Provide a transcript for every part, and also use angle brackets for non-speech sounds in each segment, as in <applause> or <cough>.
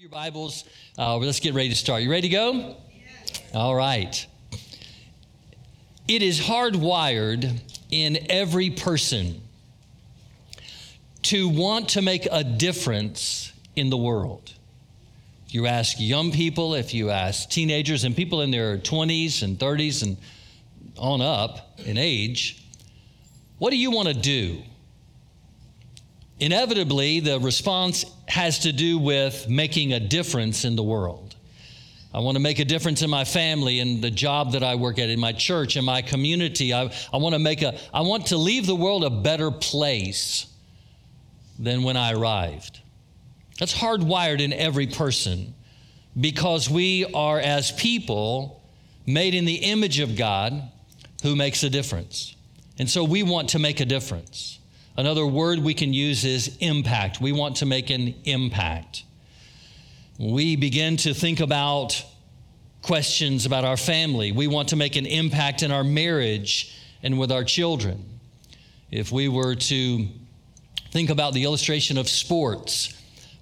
Your Bibles, uh, let's get ready to start. You ready to go? All right. It is hardwired in every person to want to make a difference in the world. You ask young people, if you ask teenagers, and people in their 20s and 30s and on up in age, what do you want to do? Inevitably, the response has to do with making a difference in the world. I want to make a difference in my family and the job that I work at, in my church, in my community. I, I want to make a, I want to leave the world a better place than when I arrived. That's hardwired in every person because we are, as people, made in the image of God who makes a difference. And so we want to make a difference. Another word we can use is impact. We want to make an impact. We begin to think about questions about our family. We want to make an impact in our marriage and with our children. If we were to think about the illustration of sports,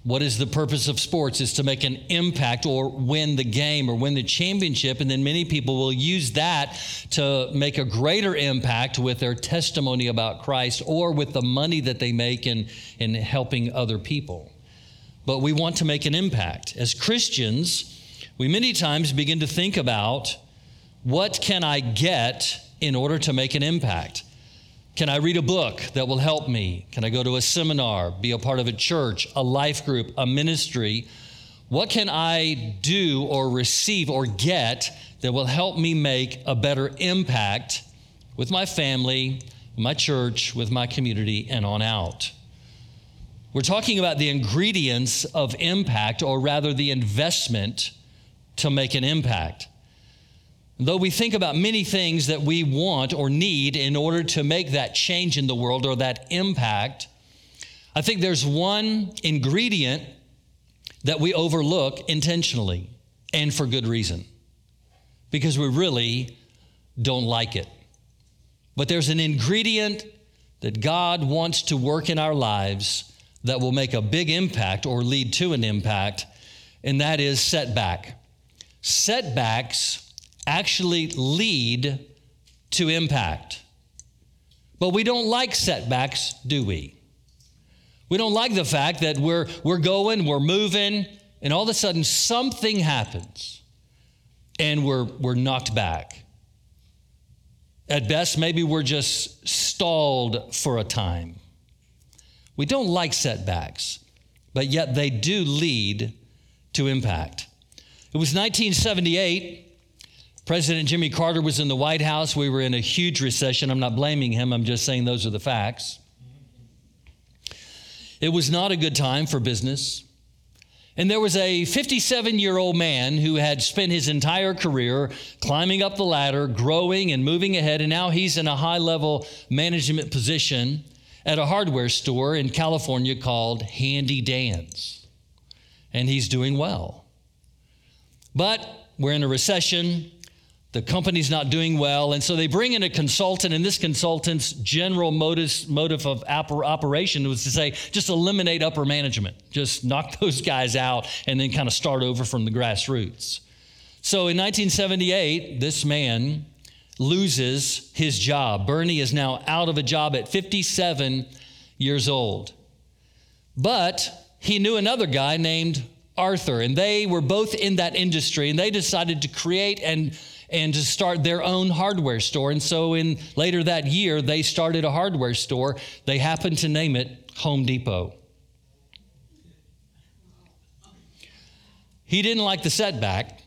what is the purpose of sports is to make an impact or win the game or win the championship. And then many people will use that to make a greater impact with their testimony about christ or with the money that they make in, in helping other people. But we want to make an impact. As christians we many times begin to think about what can i get in order to make an impact can I read a book that will help me? Can I go to a seminar, be a part of a church, a life group, a ministry? What can I do or receive or get that will help me make a better impact with my family, my church, with my community, and on out? We're talking about the ingredients of impact, or rather, the investment to make an impact. Though we think about many things that we want or need in order to make that change in the world or that impact, I think there's one ingredient that we overlook intentionally and for good reason because we really don't like it. But there's an ingredient that God wants to work in our lives that will make a big impact or lead to an impact, and that is setback. Setbacks actually lead to impact. But we don't like setbacks, do we? We don't like the fact that we're, we're going, we're moving, and all of a sudden something happens and we're, we're knocked back. At best, maybe we're just stalled for a time. We don't like setbacks, but yet they do lead to impact. It was 1978 President Jimmy Carter was in the White House. We were in a huge recession. I'm not blaming him, I'm just saying those are the facts. It was not a good time for business. And there was a 57 year old man who had spent his entire career climbing up the ladder, growing and moving ahead, and now he's in a high level management position at a hardware store in California called Handy Dan's. And he's doing well. But we're in a recession the company's not doing well. And so they bring in a consultant, and this consultant's general motive, motive of operation was to say, just eliminate upper management, just knock <laughs> those guys out, and then kind of start over from the grassroots. So in 1978, this man loses his job. Bernie is now out of a job at 57 years old. But he knew another guy named Arthur, and they were both in that industry, and they decided to create and and to start their own hardware store. And so, in later that year, they started a hardware store. They happened to name it Home Depot. He didn't like the setback,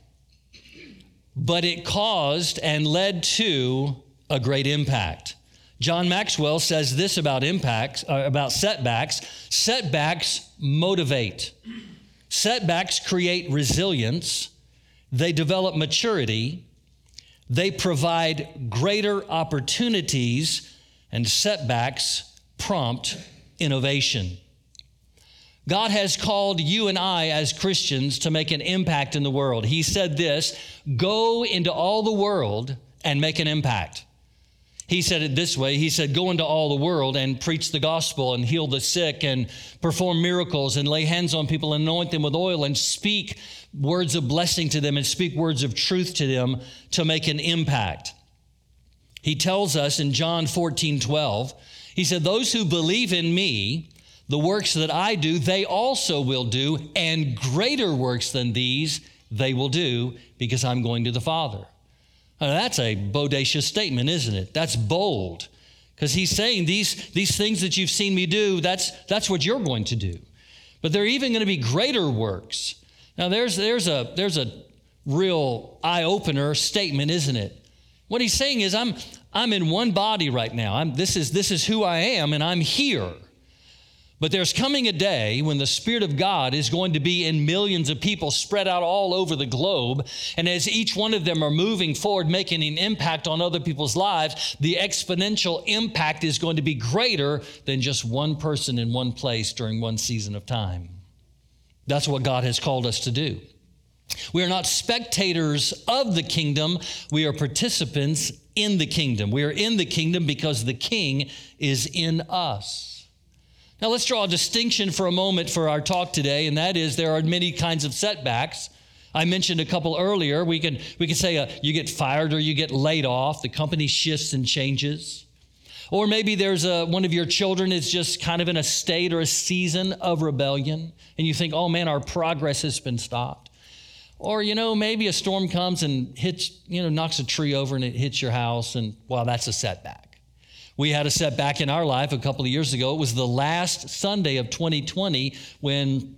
but it caused and led to a great impact. John Maxwell says this about impacts, uh, about setbacks. Setbacks motivate. Setbacks create resilience. They develop maturity they provide greater opportunities, and setbacks prompt innovation. God has called you and I as Christians to make an impact in the world. He said this go into all the world and make an impact. He said it this way He said, Go into all the world and preach the gospel and heal the sick and perform miracles and lay hands on people and anoint them with oil and speak words of blessing to them and speak words of truth to them to make an impact. He tells us in John 14 12, He said, Those who believe in me, the works that I do, they also will do, and greater works than these they will do because I'm going to the Father. Now, that's a bodacious statement, isn't it? That's bold. Because he's saying these, these things that you've seen me do, that's, that's what you're going to do. But there are even going to be greater works. Now, there's, there's, a, there's a real eye opener statement, isn't it? What he's saying is, I'm, I'm in one body right now. I'm, this, is, this is who I am, and I'm here. But there's coming a day when the Spirit of God is going to be in millions of people spread out all over the globe. And as each one of them are moving forward, making an impact on other people's lives, the exponential impact is going to be greater than just one person in one place during one season of time. That's what God has called us to do. We are not spectators of the kingdom, we are participants in the kingdom. We are in the kingdom because the king is in us. Now, let's draw a distinction for a moment for our talk today, and that is there are many kinds of setbacks. I mentioned a couple earlier. We can, we can say uh, you get fired or you get laid off, the company shifts and changes. Or maybe there's a, one of your children is just kind of in a state or a season of rebellion, and you think, oh man, our progress has been stopped. Or, you know, maybe a storm comes and hits, you know, knocks a tree over and it hits your house, and well, that's a setback. We had a setback in our life a couple of years ago. It was the last Sunday of 2020 when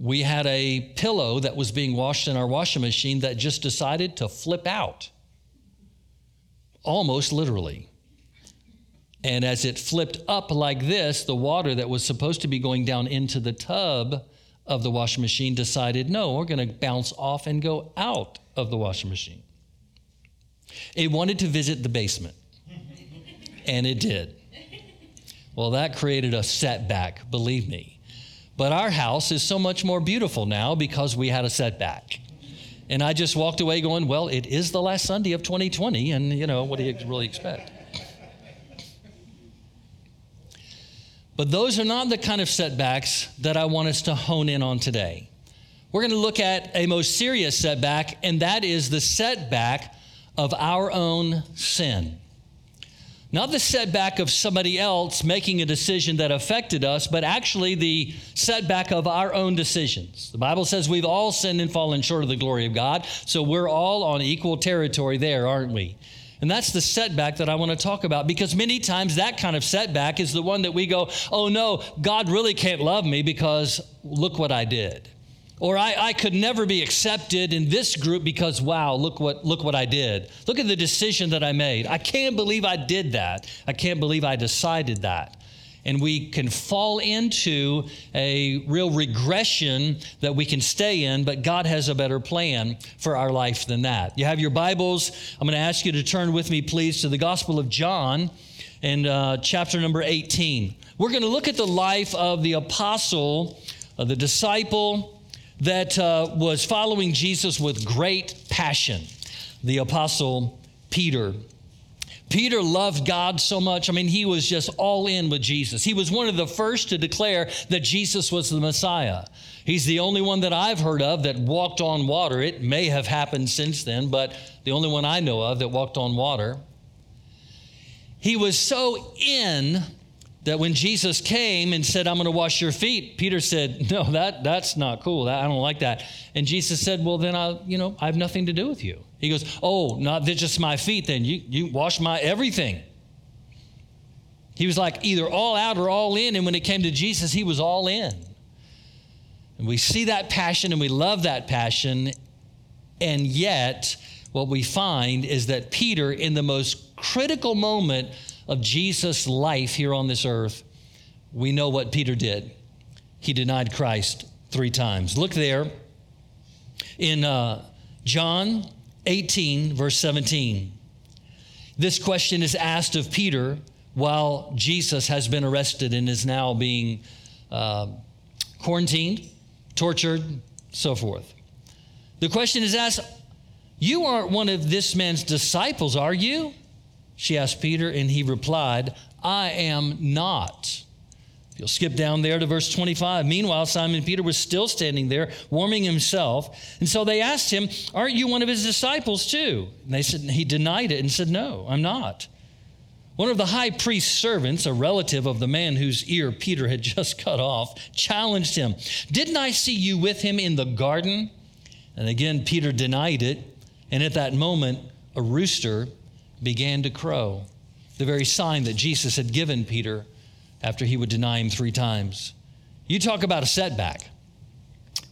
we had a pillow that was being washed in our washing machine that just decided to flip out. Almost literally. And as it flipped up like this, the water that was supposed to be going down into the tub of the washing machine decided, no, we're going to bounce off and go out of the washing machine. It wanted to visit the basement. <laughs> And it did. Well, that created a setback, believe me. But our house is so much more beautiful now because we had a setback. And I just walked away going, well, it is the last Sunday of 2020, and you know, what do you really expect? But those are not the kind of setbacks that I want us to hone in on today. We're going to look at a most serious setback, and that is the setback of our own sin. Not the setback of somebody else making a decision that affected us, but actually the setback of our own decisions. The Bible says we've all sinned and fallen short of the glory of God, so we're all on equal territory there, aren't we? And that's the setback that I want to talk about because many times that kind of setback is the one that we go, oh no, God really can't love me because look what I did. Or I, I could never be accepted in this group because, wow, look what, look what I did. Look at the decision that I made. I can't believe I did that. I can't believe I decided that. And we can fall into a real regression that we can stay in, but God has a better plan for our life than that. You have your Bibles. I'm going to ask you to turn with me, please, to the Gospel of John and uh, chapter number 18. We're going to look at the life of the apostle, uh, the disciple, that uh, was following Jesus with great passion, the Apostle Peter. Peter loved God so much. I mean, he was just all in with Jesus. He was one of the first to declare that Jesus was the Messiah. He's the only one that I've heard of that walked on water. It may have happened since then, but the only one I know of that walked on water. He was so in that when Jesus came and said, I'm going to wash your feet, Peter said, No, that, that's not cool. I don't like that. And Jesus said, Well, then I'll you know, I have nothing to do with you. He goes, Oh, not just my feet, then you, you wash my everything. He was like either all out or all in. And when it came to Jesus, he was all in. And we see that passion and we love that passion. And yet, what we find is that Peter, in the most critical moment of Jesus' life here on this earth, we know what Peter did. He denied Christ three times. Look there in uh, John 18, verse 17. This question is asked of Peter while Jesus has been arrested and is now being uh, quarantined, tortured, so forth. The question is asked You aren't one of this man's disciples, are you? She asked Peter, and he replied, I am not. You'll skip down there to verse 25. Meanwhile, Simon Peter was still standing there, warming himself. And so they asked him, Aren't you one of his disciples too? And they said, He denied it and said, No, I'm not. One of the high priest's servants, a relative of the man whose ear Peter had <laughs> just cut off, challenged him, Didn't I see you with him in the garden? And again, Peter denied it. And at that moment, a rooster began to crow, the very sign that Jesus had given Peter after he would deny him three times. You talk about a setback.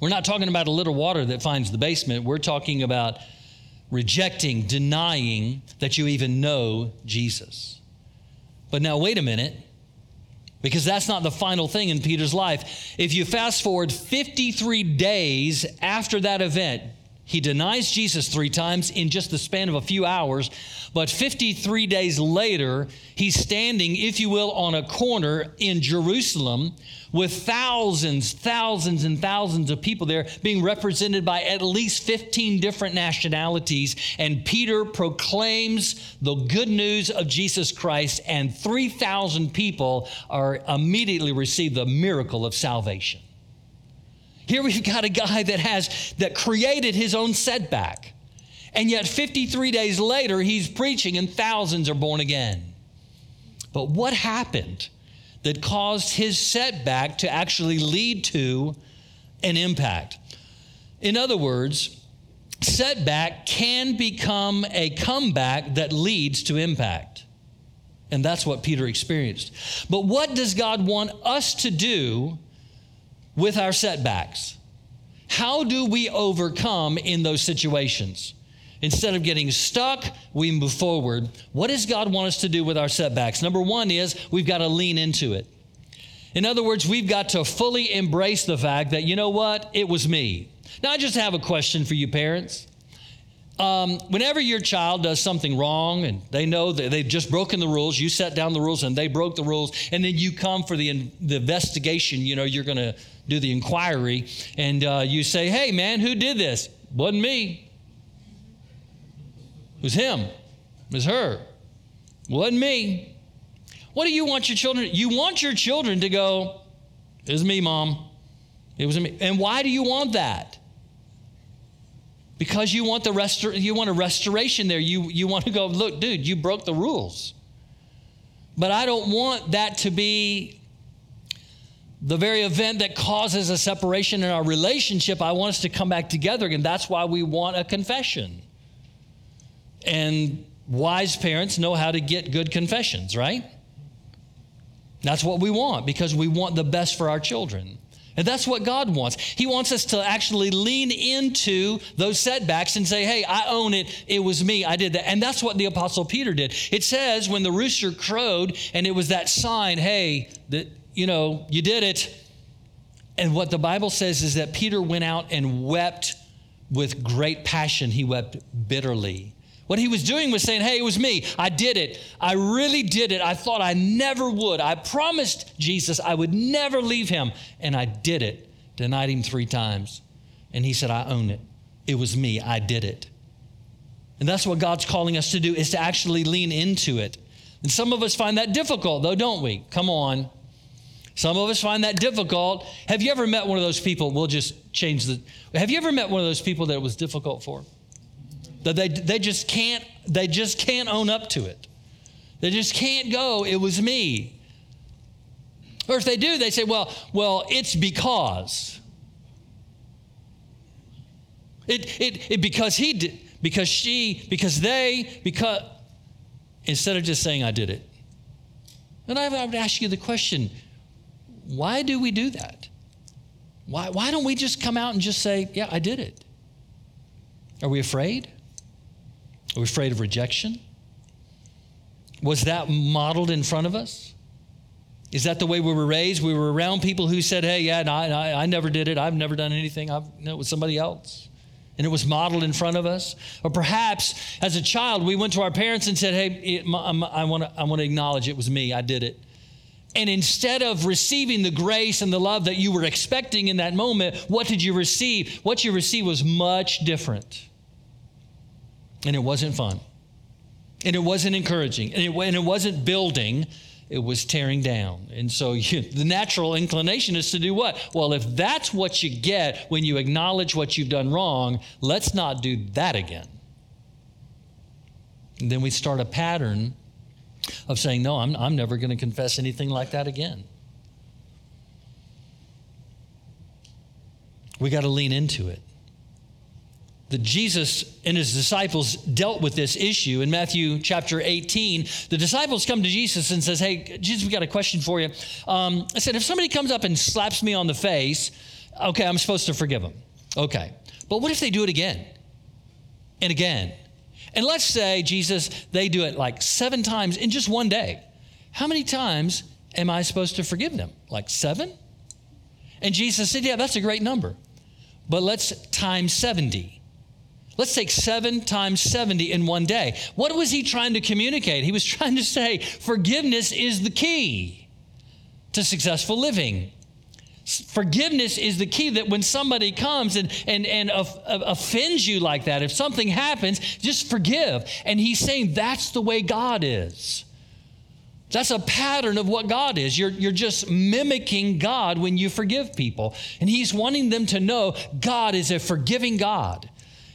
We're not talking about a little water that finds the basement. We're talking about rejecting, denying that you even know Jesus. But now, wait a minute, because that's not the final thing in Peter's life. If you fast forward 53 days after that event, he denies Jesus three times in just the span of a few hours, but 53 days later, he's standing, if you will, on a corner in Jerusalem with thousands, thousands, and thousands of people there being represented by at least 15 different nationalities. And Peter proclaims the good news of Jesus Christ, and 3,000 people are immediately receive the miracle of salvation. Here we've got a guy that has that created his own setback. And yet 53 days later he's preaching and thousands are born again. But what happened that caused his setback to actually lead to an impact? In other words, setback can become a comeback that leads to impact. And that's what Peter experienced. But what does God want us to do with our setbacks. How do we overcome in those situations? Instead of getting stuck, we move forward. What does God want us to do with our setbacks? Number one is we've got to lean into it. In other words, we've got to fully embrace the fact that, you know what, it was me. Now, I just have a question for you, parents. Um, whenever your child does something wrong and they know that they've just broken the rules, you set down the rules and they broke the rules, and then you come for the, the investigation, you know, you're going to do the inquiry, and uh, you say, hey, man, who did this? Wasn't me. It was him. It was her. Wasn't me. What do you want your children? You want your children to go, it was me, mom. It was me. And why do you want that? Because you want the restor- you want a restoration there. You you want to go, look, dude, you broke the rules. But I don't want that to be the very event that causes a separation in our relationship, I want us to come back together again. That's why we want a confession. And wise parents know how to get good confessions, right? That's what we want because we want the best for our children. And that's what God wants. He wants us to actually lean into those setbacks and say, hey, I own it. It was me. I did that. And that's what the Apostle Peter did. It says when the rooster crowed and it was that sign, hey, that you know, you did it. And what the Bible says is that Peter went out and wept with great passion. He wept bitterly. What he was doing was saying, Hey, it was me. I did it. I really did it. I thought I never would. I promised Jesus I would never leave him. And I did it. Denied him three times. And he said, I own it. It was me. I did it. And that's what God's calling us to do is to actually lean into it. And some of us find that difficult, though, don't we? Come on. Some of us find that difficult. Have you ever met one of those people? We'll just change the. Have you ever met one of those people that it was difficult for? That they, they just can't they just can't own up to it. They just can't go. It was me. Or if they do, they say, "Well, well, it's because." It, it, it because he did, because she, because they, because instead of just saying I did it. And I would ask you the question why do we do that? Why, why don't we just come out and just say, Yeah, I did it? Are we afraid? Are we afraid of rejection? Was that modeled in front of us? Is that the way we were raised? We were around people who said, Hey, yeah, no, I, I never did it. I've never done anything. I've, know, it was somebody else. And it was modeled in front of us. Or perhaps as a child, we went to our parents and said, Hey, it, my, I want to I acknowledge it was me. I did it. And instead of receiving the grace and the love that you were expecting in that moment, what did you receive? What you received was much different. And it wasn't fun. And it wasn't encouraging. And it, and it wasn't building, it was tearing down. And so <laughs> you, the natural inclination is to do what? Well, if that's what you get when you acknowledge what you've done wrong, let's not do that again. And then we start a pattern of saying, no, I'm, I'm never going to confess anything like that again. We got to lean into it that Jesus and his disciples dealt with this issue in Matthew chapter 18. The disciples come to Jesus and says, "Hey, Jesus, we got a question for you." Um, I said, "If somebody comes up and slaps me on the face, okay, I'm supposed to forgive them. Okay, but what if they do it again and again? And let's say Jesus, they do it like seven times in just one day. How many times am I supposed to forgive them? Like seven? And Jesus said, "Yeah, that's a great number." But let's times 70. Let's take seven times 70 in one day. What was he trying to communicate? He was <laughs> trying to say forgiveness is the key to successful living. Forgiveness is the key that when somebody comes and, and, and offends you like that, if something happens, just forgive. And he's saying that's the way God is. That's a pattern of what God is. You're, you're just mimicking God when you forgive people. And he's wanting them to know God is a forgiving God.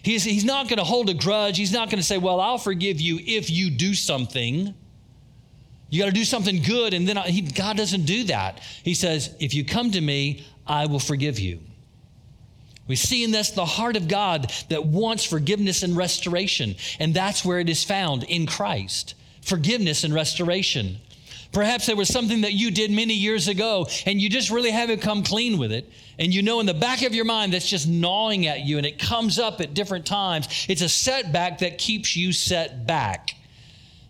He's, he's not going to hold a grudge. He's not going to say, Well, I'll forgive you if you do something. You got to do something good. And then I, he, God doesn't do that. He says, If you come to me, I will forgive you. We see in this the heart of God that wants forgiveness and restoration. And that's where it is found in Christ forgiveness and restoration. Perhaps there was something that you did many years ago and you just really haven't come clean with it. And you know in the back of your mind that's just gnawing at you and it comes up at different times. It's a setback that keeps you set back.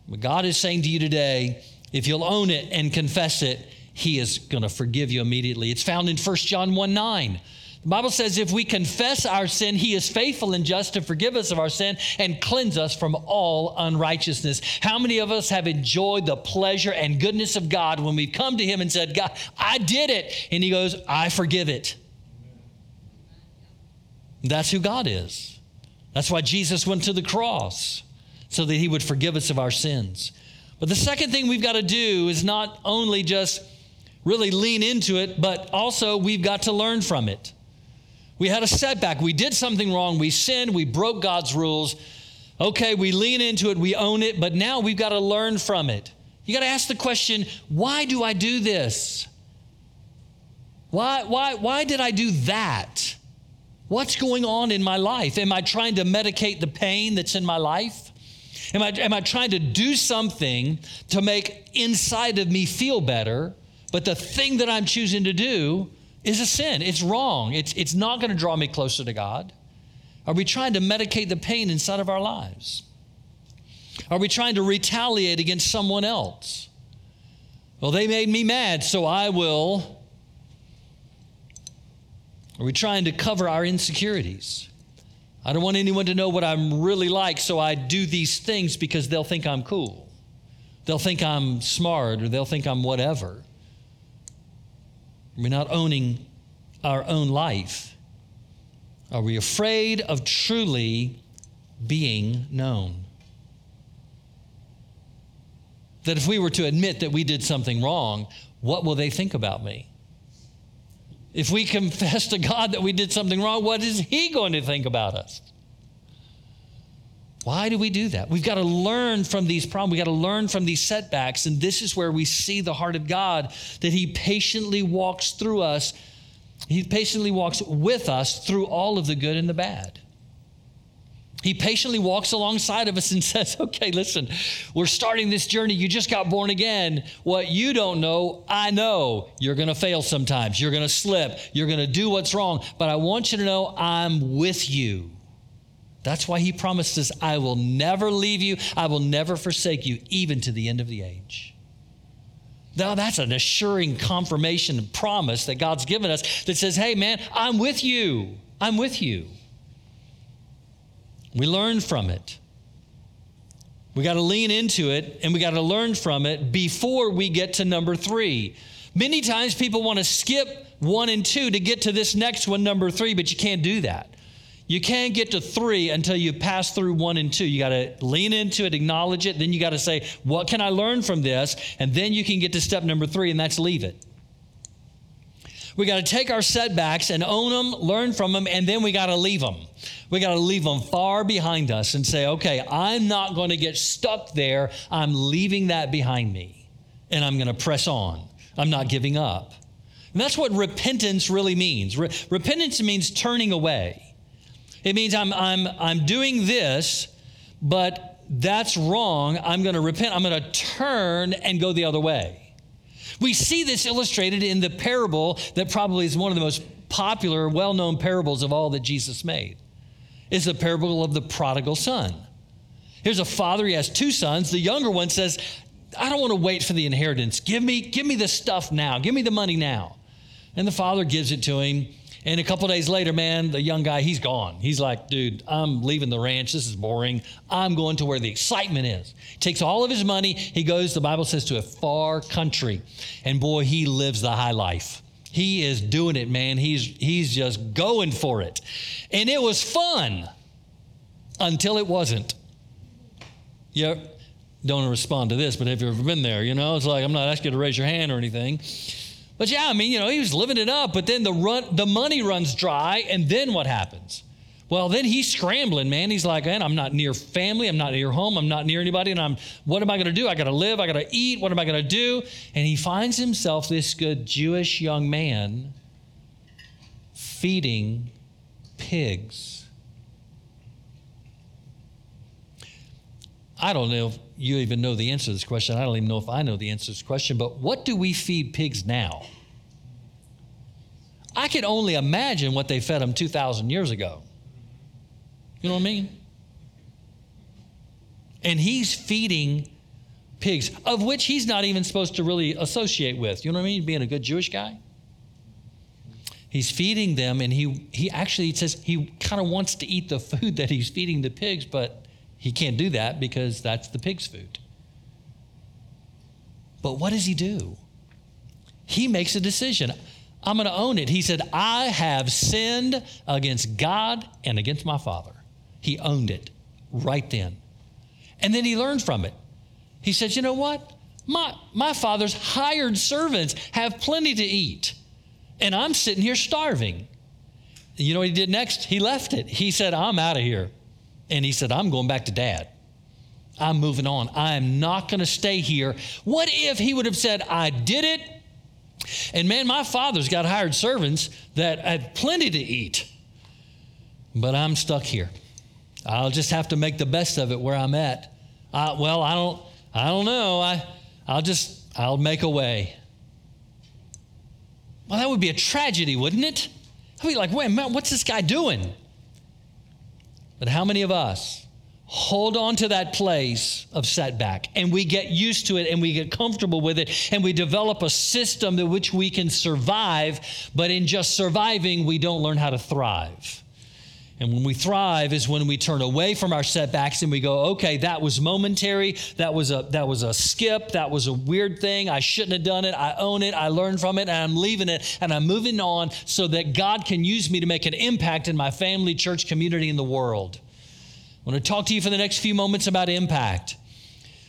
But God is saying to you today if you'll own it and confess it, He is going to forgive you immediately. It's found in 1 John 1 9. The Bible says if we confess our sin, he is faithful and just to forgive us of our sin and cleanse us from all unrighteousness. How many of us have enjoyed the pleasure and goodness of God when we've come to him and said, God, I did it? And he goes, I forgive it. That's who God is. That's why Jesus went to the cross, so that he would forgive us of our sins. But the second thing we've got to do is not only just really lean into it, but also we've got to learn from it. We had a setback. We did something wrong. We sinned. We broke God's rules. Okay, we lean into it. We own it. But now we've got to learn from it. You got to ask the question why do I do this? Why, why, why did I do that? What's going on in my life? Am I trying to medicate the pain that's in my life? Am I, am I trying to do something to make inside of me feel better? But the thing that I'm choosing to do is a sin. It's wrong. It's, it's not going to draw me closer to God. Are we trying to medicate the pain inside of our lives? Are we trying to retaliate against someone else? Well, they made me mad, so I will. Are we trying to cover our insecurities? I don't want anyone to know what I'm really like, so I do these things because they'll think I'm cool. They'll think I'm smart or they'll think I'm whatever. We're we not owning our own life? Are we afraid of truly being known? That if we were to admit that we did something wrong, what will they think about me? If we confess to God that we did something wrong, what is He going to think about us? Why do we do that? We've got to learn from these problems. We've got to learn from these setbacks. And this is where we see the heart of God that He patiently walks through us. He patiently walks with us through all of the good and the bad. He patiently walks alongside of us and <laughs> says, Okay, listen, we're starting this journey. You just got born again. What you don't know, I know. You're going to fail sometimes. You're going to slip. You're going to do what's wrong. But I want you to know I'm with you. That's why he promised us, I will never leave you, I will never forsake you, even to the end of the age. Now, that's an assuring confirmation and promise that God's given us that says, hey, man, I'm with you. I'm with you. We learn from it. We got to lean into it and we got to learn from it before we get to number three. Many times people want to skip one and two to get to this next one, number three, but you can't do that. You can't get to three until you pass through one and two. You got to lean into it, acknowledge it. Then you got to say, What can I learn from this? And then you can get to step number three, and that's leave it. We got to take our setbacks and own them, learn from them, and then we got to leave them. We got to leave them far behind us and say, okay, I'm not going to get stuck there. I'm leaving that behind me, and I'm going to press on. I'm not giving up. And that's what repentance really means. Re- repentance means turning away. It means I'm, I'm, I'm doing this, but that's wrong. I'm going to repent. I'm going to turn and go the other way. We see this illustrated in the parable that probably is one of the most popular, well known parables of all that Jesus made. It's the parable of the prodigal son. Here's a father, he has two sons. The younger one says, I don't want to wait for the inheritance. Give me, give me the stuff now. Give me the money now. And the father gives it to him. And a couple days later, man, the young guy, he's gone. He's like, dude, I'm leaving the ranch. This is boring. I'm going to where the excitement is. Takes all of his money. He goes, the Bible says, to a far country. And boy, he lives the high life. He is doing it, man. He's, he's just going for it. And it was fun until it wasn't. You don't respond to this, but have you ever been there? You know, it's like, I'm not asking you to raise your hand or anything. But yeah, I mean, you know, he was living it up, but then the run, the money runs dry, and then what happens? Well, then he's scrambling, man. He's like, man, I'm not near family, I'm not near home, I'm not near anybody, and I'm what am I gonna do? I gotta live, I gotta eat, what am I gonna do? And he finds himself this good Jewish young man feeding pigs. I don't know you even know the answer to this question. I don't even know if I know the answer to this question, but what do we feed pigs now? I can only imagine what they fed them 2,000 years ago. You know what I mean? And he's feeding pigs, of which he's not even supposed to really associate with. You know what I mean? Being a good Jewish guy. He's feeding them, and he, he actually says he kind of wants to eat the food that he's feeding the pigs, but he can't do that because that's the pig's food. But what does he do? He makes a decision. I'm going to own it. He said, I have sinned against God and against my father. He owned it right then. And then he learned from it. He said, You know what? My, my father's hired servants have plenty to eat, and I'm sitting here starving. You know what he did next? He left it. He said, I'm out of here. And he said, I'm going back to dad. I'm moving on. I am not going to stay here. What if he would have said, I did it? And man, my father's got hired servants that have plenty to eat, but I'm stuck here. I'll just have to make the best of it where I'm at. Well, I don't, I don't know. I, I'll just, I'll make a way. Well, that would be a tragedy, wouldn't it? I'd be like, wait, man, what's this guy doing? But how many of us hold on to that place of setback and we get used to it and we get comfortable with it and we develop a system in which we can survive, but in just surviving, we don't learn how to thrive. And when we thrive is when we turn away from our setbacks and we go, okay, that was momentary. That was a that was a skip. That was a weird thing. I shouldn't have done it. I own it. I learned from it and I'm leaving it and I'm moving on so that God can use me to make an impact in my family, church, community, and the world. I want to talk to you for the next few moments about impact.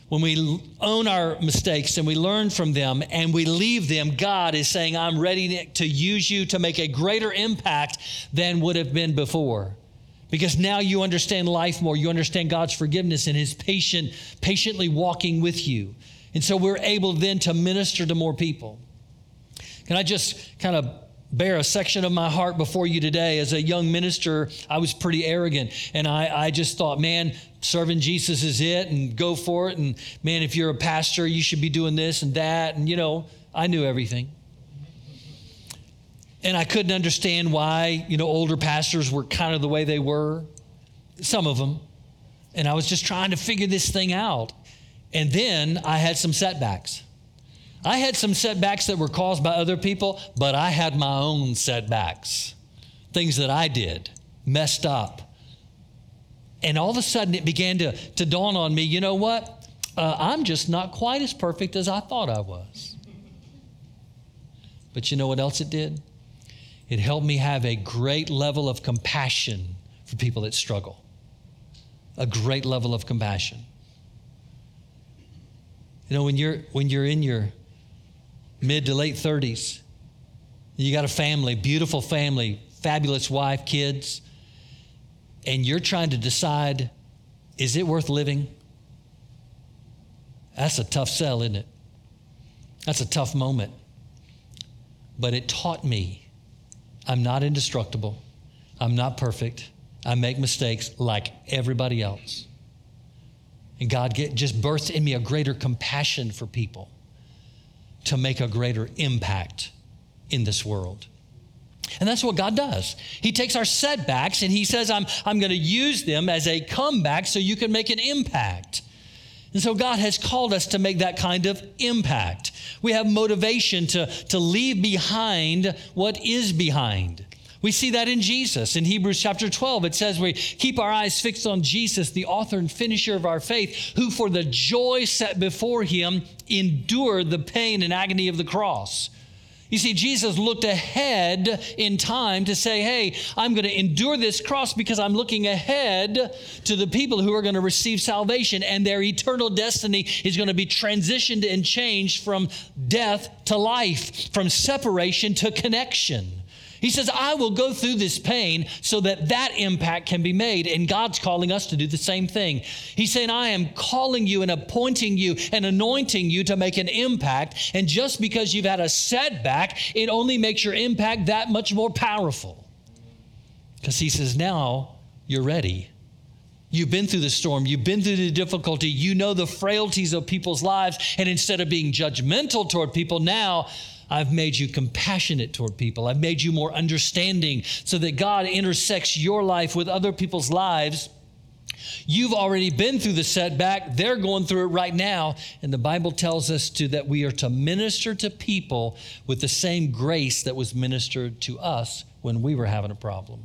When we own our mistakes and we learn from them and we leave them, God is saying, I'm ready to use you to make a greater impact than would have been before. Because now you understand life more. You understand god's forgiveness and his patient patiently walking with you. And so we're able then to minister to more people. Can i just kind of bear a section of my heart before you today as a young minister i was pretty arrogant and i, I just thought man serving jesus is it and go for it and man if you're a pastor you should be doing this and that and you know i knew everything and I couldn't understand why, you know, older pastors were kind of the way they were, some of them. And I was just trying to figure this thing out. And then I had some setbacks. I had some setbacks that were caused by other people, but I had my own setbacks, things that I did, messed up. And all of a sudden it began to, to dawn on me you know what? Uh, I'm just not quite as perfect as I thought I was. But you know what else it did? It helped me have a great level of compassion for people that struggle, a great level of compassion. You know, when you're, when you're in your mid to late 30s, you got a family, beautiful family, fabulous wife, kids, and you're trying to decide is it worth living? That's a tough sell, isn't it? That's a tough moment. But it taught me I'm not indestructible, I'm not perfect, I make mistakes like everybody else. And God get, just birthed in me a greater compassion for people to make a greater impact in this world. And that's what God does. He takes our setbacks and He says, I'm, I'm going to use them as a comeback so you can make an impact. And so God has called us to make that kind of impact. We have motivation to, to leave behind what is behind. We see that in Jesus. In Hebrews chapter 12, it says we keep our eyes fixed on Jesus, the author and finisher of our faith, who for the joy set before him endured the pain and agony of the cross. You see, Jesus looked ahead in time to say, hey, I'm going to endure this cross because I'm looking ahead to the people who are going to receive salvation and their eternal destiny is going to be transitioned and changed from death to life, from separation to connection. He says, I will go through this pain so that that impact can be made. And God's calling us to do the same thing. He's saying, I am calling you and appointing you and anointing you to make an impact. And just because you've had a setback, it only makes your impact that much more powerful. Because He says, now you're ready. You've been through the storm. You've been through the difficulty. You know the frailties of people's lives. And instead of being judgmental toward people, now I've made you compassionate toward people. I've made you more understanding so that God intersects your life with other people's lives. You've already been through the setback. They're going through it right now. And the Bible tells us to that we are to minister to people with the same grace that was ministered to us when we were having a problem.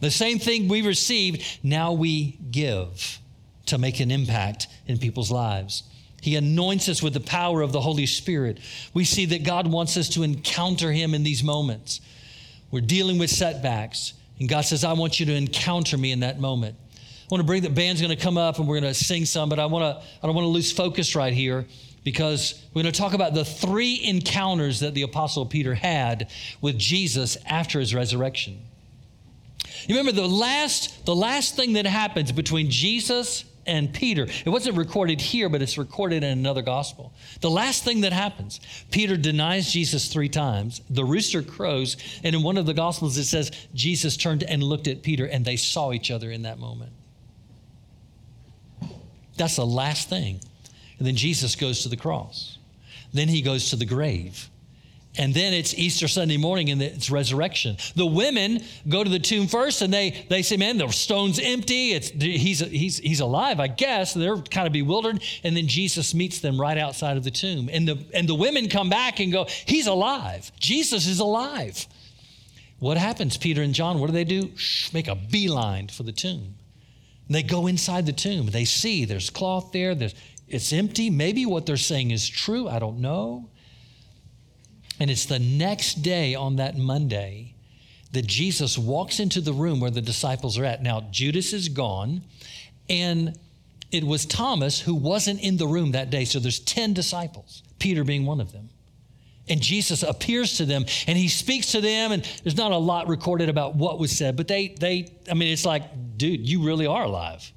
The same thing we received, now we give to make an impact in people's lives. He anoints us with the power of the Holy Spirit. We see that God wants us to encounter Him in these moments. We're dealing with setbacks, and God says, I want you to encounter me in that moment. I want to bring the band's going to come up and we're going to sing some, but I want to I don't want to lose focus right here because we're going to talk about the three encounters that the apostle Peter had with Jesus after his resurrection. You remember the last the last thing that happens between Jesus and Peter. It wasn't recorded here, but it's recorded in another gospel. The last thing that happens, Peter denies Jesus three times. The rooster crows, and in one of the gospels it says Jesus turned and looked at Peter, and they saw each other in that moment. That's the last thing. And then Jesus goes to the cross. Then he goes to the grave. And then it's Easter Sunday morning and it's resurrection. The women go to the tomb first and they, they say, Man, the stone's empty. It's, he's, he's, he's alive, I guess. They're kind of bewildered. And then Jesus meets them right outside of the tomb. And the, and the women come back and go, He's alive. Jesus is alive. What happens, Peter and John? What do they do? Shh, make a beeline for the tomb. And they go inside the tomb. They see there's cloth there. There's, it's empty. Maybe what they're saying is true. I don't know. And it's the next day on that Monday that Jesus walks into the room where the disciples are at. Now, Judas is gone, and it was Thomas who wasn't in the room that day. So there's 10 disciples, Peter being one of them. And Jesus appears to them and he speaks to them, and there's not a lot recorded about what was said, but they, they, I mean, it's like, dude, you really are alive.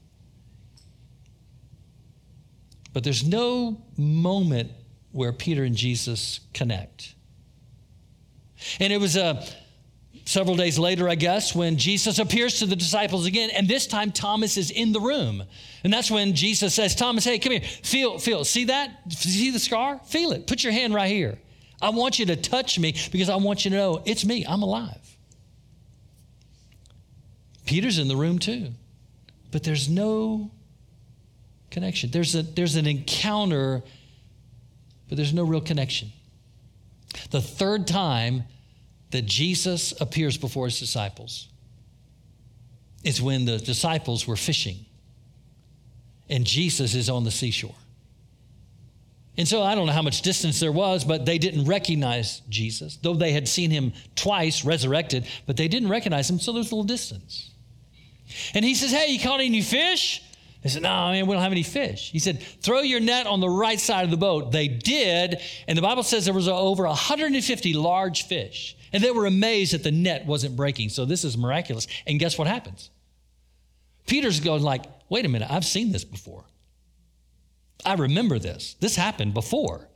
But there's no moment where Peter and Jesus connect. And it was uh, several days later, I guess, when Jesus appears to the disciples again, and this time Thomas is in the room. And that's when Jesus says, Thomas, hey, come here. Feel, feel. See that? See the scar? Feel it. Put your hand right here. I want you to touch me because I want you to know it's me. I'm alive. Peter's in the room too. But there's no connection. There's, a, there's an encounter, but there's no real connection. The third time that Jesus appears before his disciples is when the disciples were fishing and Jesus is on the seashore. And so I don't know how much distance there was, but they didn't recognize Jesus, though they had seen him twice resurrected, but they didn't recognize him, so there's a little distance. And he says, Hey, you caught any fish? They said, No, man, we don't have any fish. He said, Throw your net on the right side of the boat. They did. And the Bible says there was over 150 large fish. And they were amazed that the net wasn't breaking. So this is miraculous. And guess what happens? Peter's going like, wait a minute, I've seen this before. I remember this. This happened before.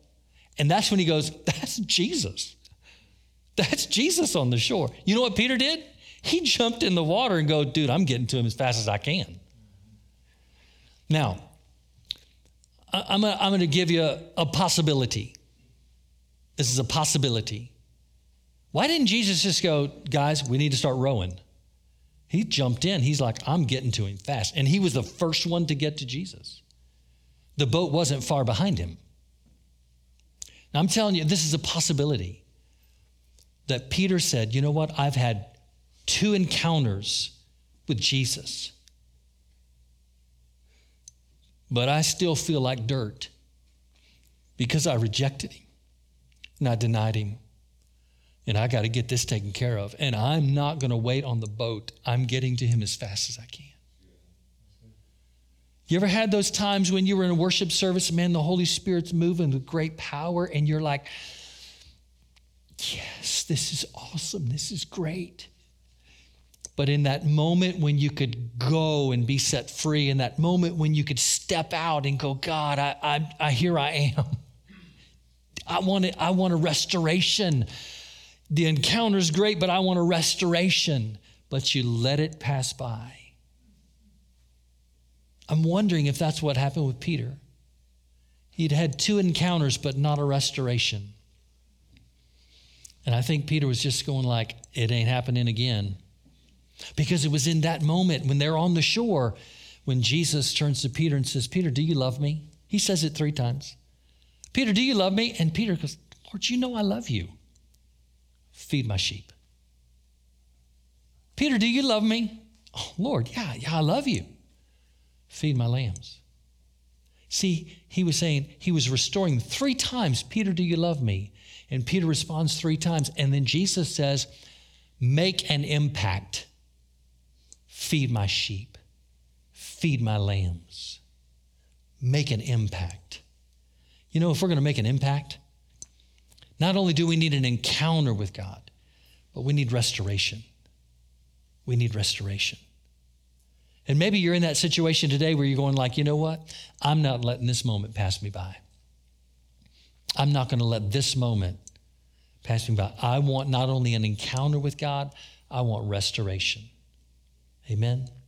And that's when he goes, <laughs> That's Jesus. That's Jesus on the shore. You know what Peter did? He jumped in the water and go, dude, I'm getting to him as fast as I can. Now, I'm going to give you a, possibility. This is a possibility. Why didn't Jesus just go, guys, we need to start rowing? He jumped in. He's like, I'm getting to him fast. And he was the first one to get to Jesus. The boat wasn't far behind him. Now, I'm telling you, this is a possibility that Peter said, you know what? I've had two encounters with Jesus, but I still feel like dirt because I rejected him and I denied him and I got to get this taken care of. And I'm not going to wait on the boat. I'm getting to him as fast as I can. You ever had those times when you were in a worship service, man, the Holy Spirit's moving with great power, and you're like, yes, this is awesome. This is great. But in that moment when you could go and be set free, in that moment when you could step out and go, God, I, I, I here I am. I want, it, I want a restoration. The encounter is great, but I want a restoration. But you let it pass by. I'm wondering if that's what happened with Peter. He'd had two encounters, but not a restoration. And I think Peter was just going like, it ain't happening again. Because it was in that moment when they're on the shore when Jesus turns to Peter and says, Peter, do you love me? He says it three times. Peter, do you love me? And Peter goes, Lord, you know I love you feed my sheep. Peter, do you love me? Oh, Lord, yeah, yeah, I love you. Feed my lambs. See, he was saying, he was restoring three times, Peter, do you love me? And Peter responds three times. And then Jesus says, make an impact. Feed my sheep. Feed my lambs. Make an impact. You know, if we're going to make an impact, not only do we need an encounter with God, but we need restoration. We need restoration. And maybe you're in that situation today where you're going like, you know what? I'm not letting this moment pass me by. I'm not going to let this moment pass me by. I want not only an encounter with God, I want restoration. Amen.